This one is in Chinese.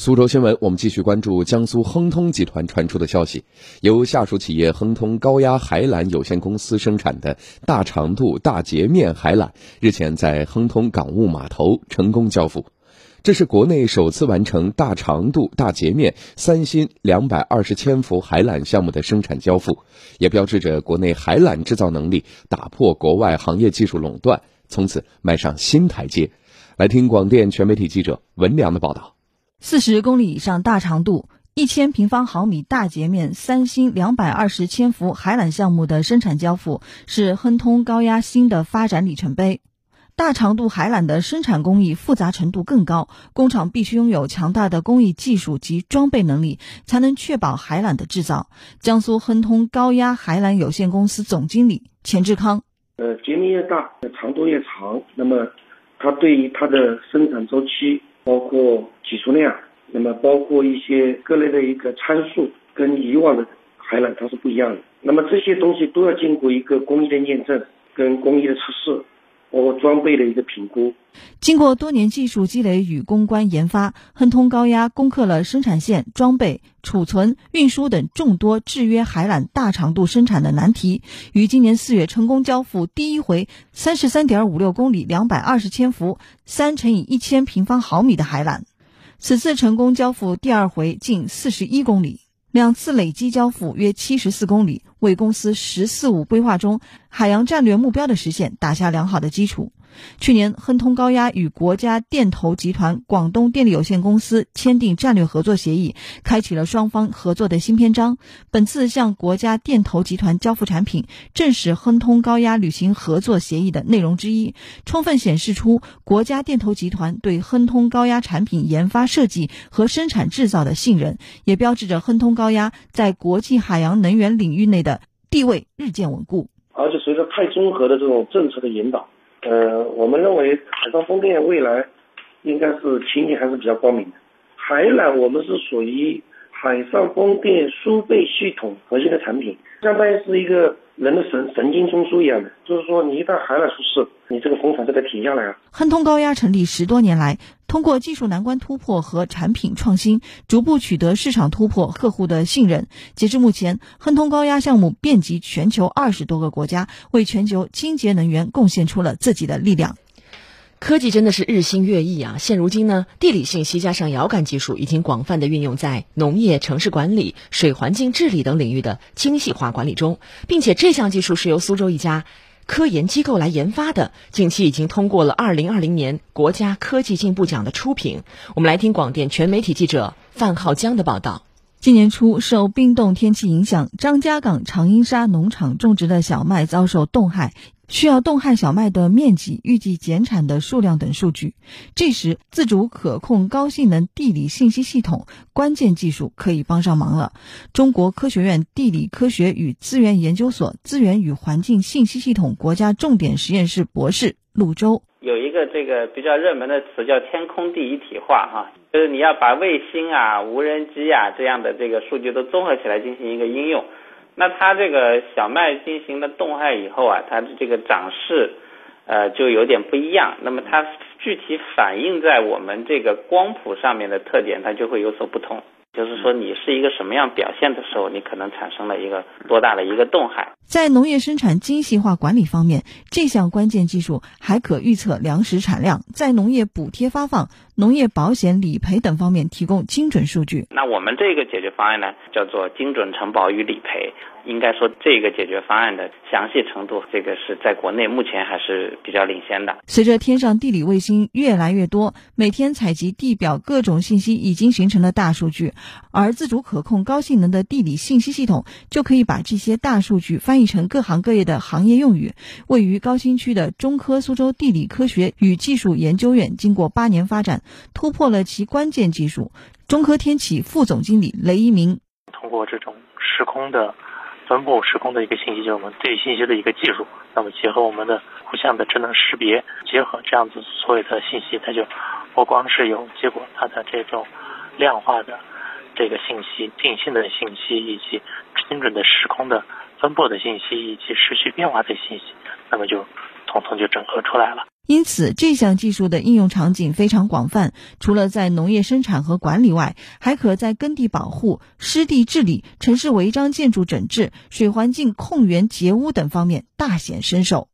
苏州新闻，我们继续关注江苏亨通集团传出的消息，由下属企业亨通高压海缆有限公司生产的大长度大截面海缆，日前在亨通港务码头成功交付。这是国内首次完成大长度大截面三芯两百二十千伏海缆项目的生产交付，也标志着国内海缆制造能力打破国外行业技术垄断，从此迈上新台阶。来听广电全媒体记者文良的报道。四十公里以上大长度、一千平方毫米大截面三芯两百二十千伏海缆项目的生产交付，是亨通高压新的发展里程碑。大长度海缆的生产工艺复杂程度更高，工厂必须拥有强大的工艺技术及装备能力，才能确保海缆的制造。江苏亨通高压海缆有限公司总经理钱志康：呃，截面越大，长度越长，那么它对于它的生产周期。包括，包括一些各类的一个参数，跟以往的海缆它是不一样的。那么这些东西都要经过一个工艺的验证，跟工艺的测试。包括装备的一个评估，经过多年技术积累与攻关研发，亨通高压攻克了生产线、装备、储存、运输等众多制约海缆大长度生产的难题，于今年四月成功交付第一回三十三点五六公里、两百二十千伏、三乘以一千平方毫米的海缆，此次成功交付第二回近四十一公里。两次累计交付约七十四公里，为公司“十四五”规划中海洋战略目标的实现打下良好的基础。去年，亨通高压与国家电投集团广东电力有限公司签订战略合作协议，开启了双方合作的新篇章。本次向国家电投集团交付产品，正是亨通高压履行合作协议的内容之一，充分显示出国家电投集团对亨通高压产品研发设计和生产制造的信任，也标志着亨通高压在国际海洋能源领域内的地位日渐稳固。而且，随着太综合的这种政策的引导。呃，我们认为海上风电未来应该是前景还是比较光明的。海缆我们是属于海上风电输配系统核心的产品，相当于是一个。人的神神经中枢一样的，就是说，你一旦海缆出事，你这个工厂就得停下来啊。亨通高压成立十多年来，通过技术难关突破和产品创新，逐步取得市场突破、客户的信任。截至目前，亨通高压项目遍及全球二十多个国家，为全球清洁能源贡献出了自己的力量。科技真的是日新月异啊！现如今呢，地理信息加上遥感技术已经广泛的运用在农业、城市管理、水环境治理等领域的精细化管理中，并且这项技术是由苏州一家科研机构来研发的，近期已经通过了二零二零年国家科技进步奖的初评。我们来听广电全媒体记者范浩江的报道。今年初，受冰冻天气影响，张家港长阴沙农场种植的小麦遭受冻害，需要冻害小麦的面积、预计减产的数量等数据。这时，自主可控高性能地理信息系统关键技术可以帮上忙了。中国科学院地理科学与资源研究所资源与环境信息系统国家重点实验室博士陆洲。有一个这个比较热门的词叫“天空地一体化”哈，就是你要把卫星啊、无人机啊这样的这个数据都综合起来进行一个应用。那它这个小麦进行了冻害以后啊，它的这个长势呃就有点不一样。那么它具体反映在我们这个光谱上面的特点，它就会有所不同。就是说，你是一个什么样表现的时候，你可能产生了一个多大的一个冻害。在农业生产精细化管理方面，这项关键技术还可预测粮食产量，在农业补贴发放、农业保险理赔等方面提供精准数据。那我们这个解决方案呢，叫做精准承保与理赔。应该说，这个解决方案的详细程度，这个是在国内目前还是比较领先的。随着天上地理卫星越来越多，每天采集地表各种信息已经形成了大数据，而自主可控高性能的地理信息系统就可以把这些大数据翻译成各行各业的行业用语。位于高新区的中科苏州地理科学与技术研究院，经过八年发展，突破了其关键技术。中科天启副总经理雷一鸣通过这种时空的。分布时空的一个信息，就是我们对信息的一个技术。那么结合我们的图像的智能识别，结合这样子所有的信息，它就不光是有结果，它的这种量化的这个信息、定性的信息，以及精准的时空的分布的信息，以及持续变化的信息，那么就统统就整合出来了。因此，这项技术的应用场景非常广泛，除了在农业生产和管理外，还可在耕地保护、湿地治理、城市违章建筑整治、水环境控源截污等方面大显身手。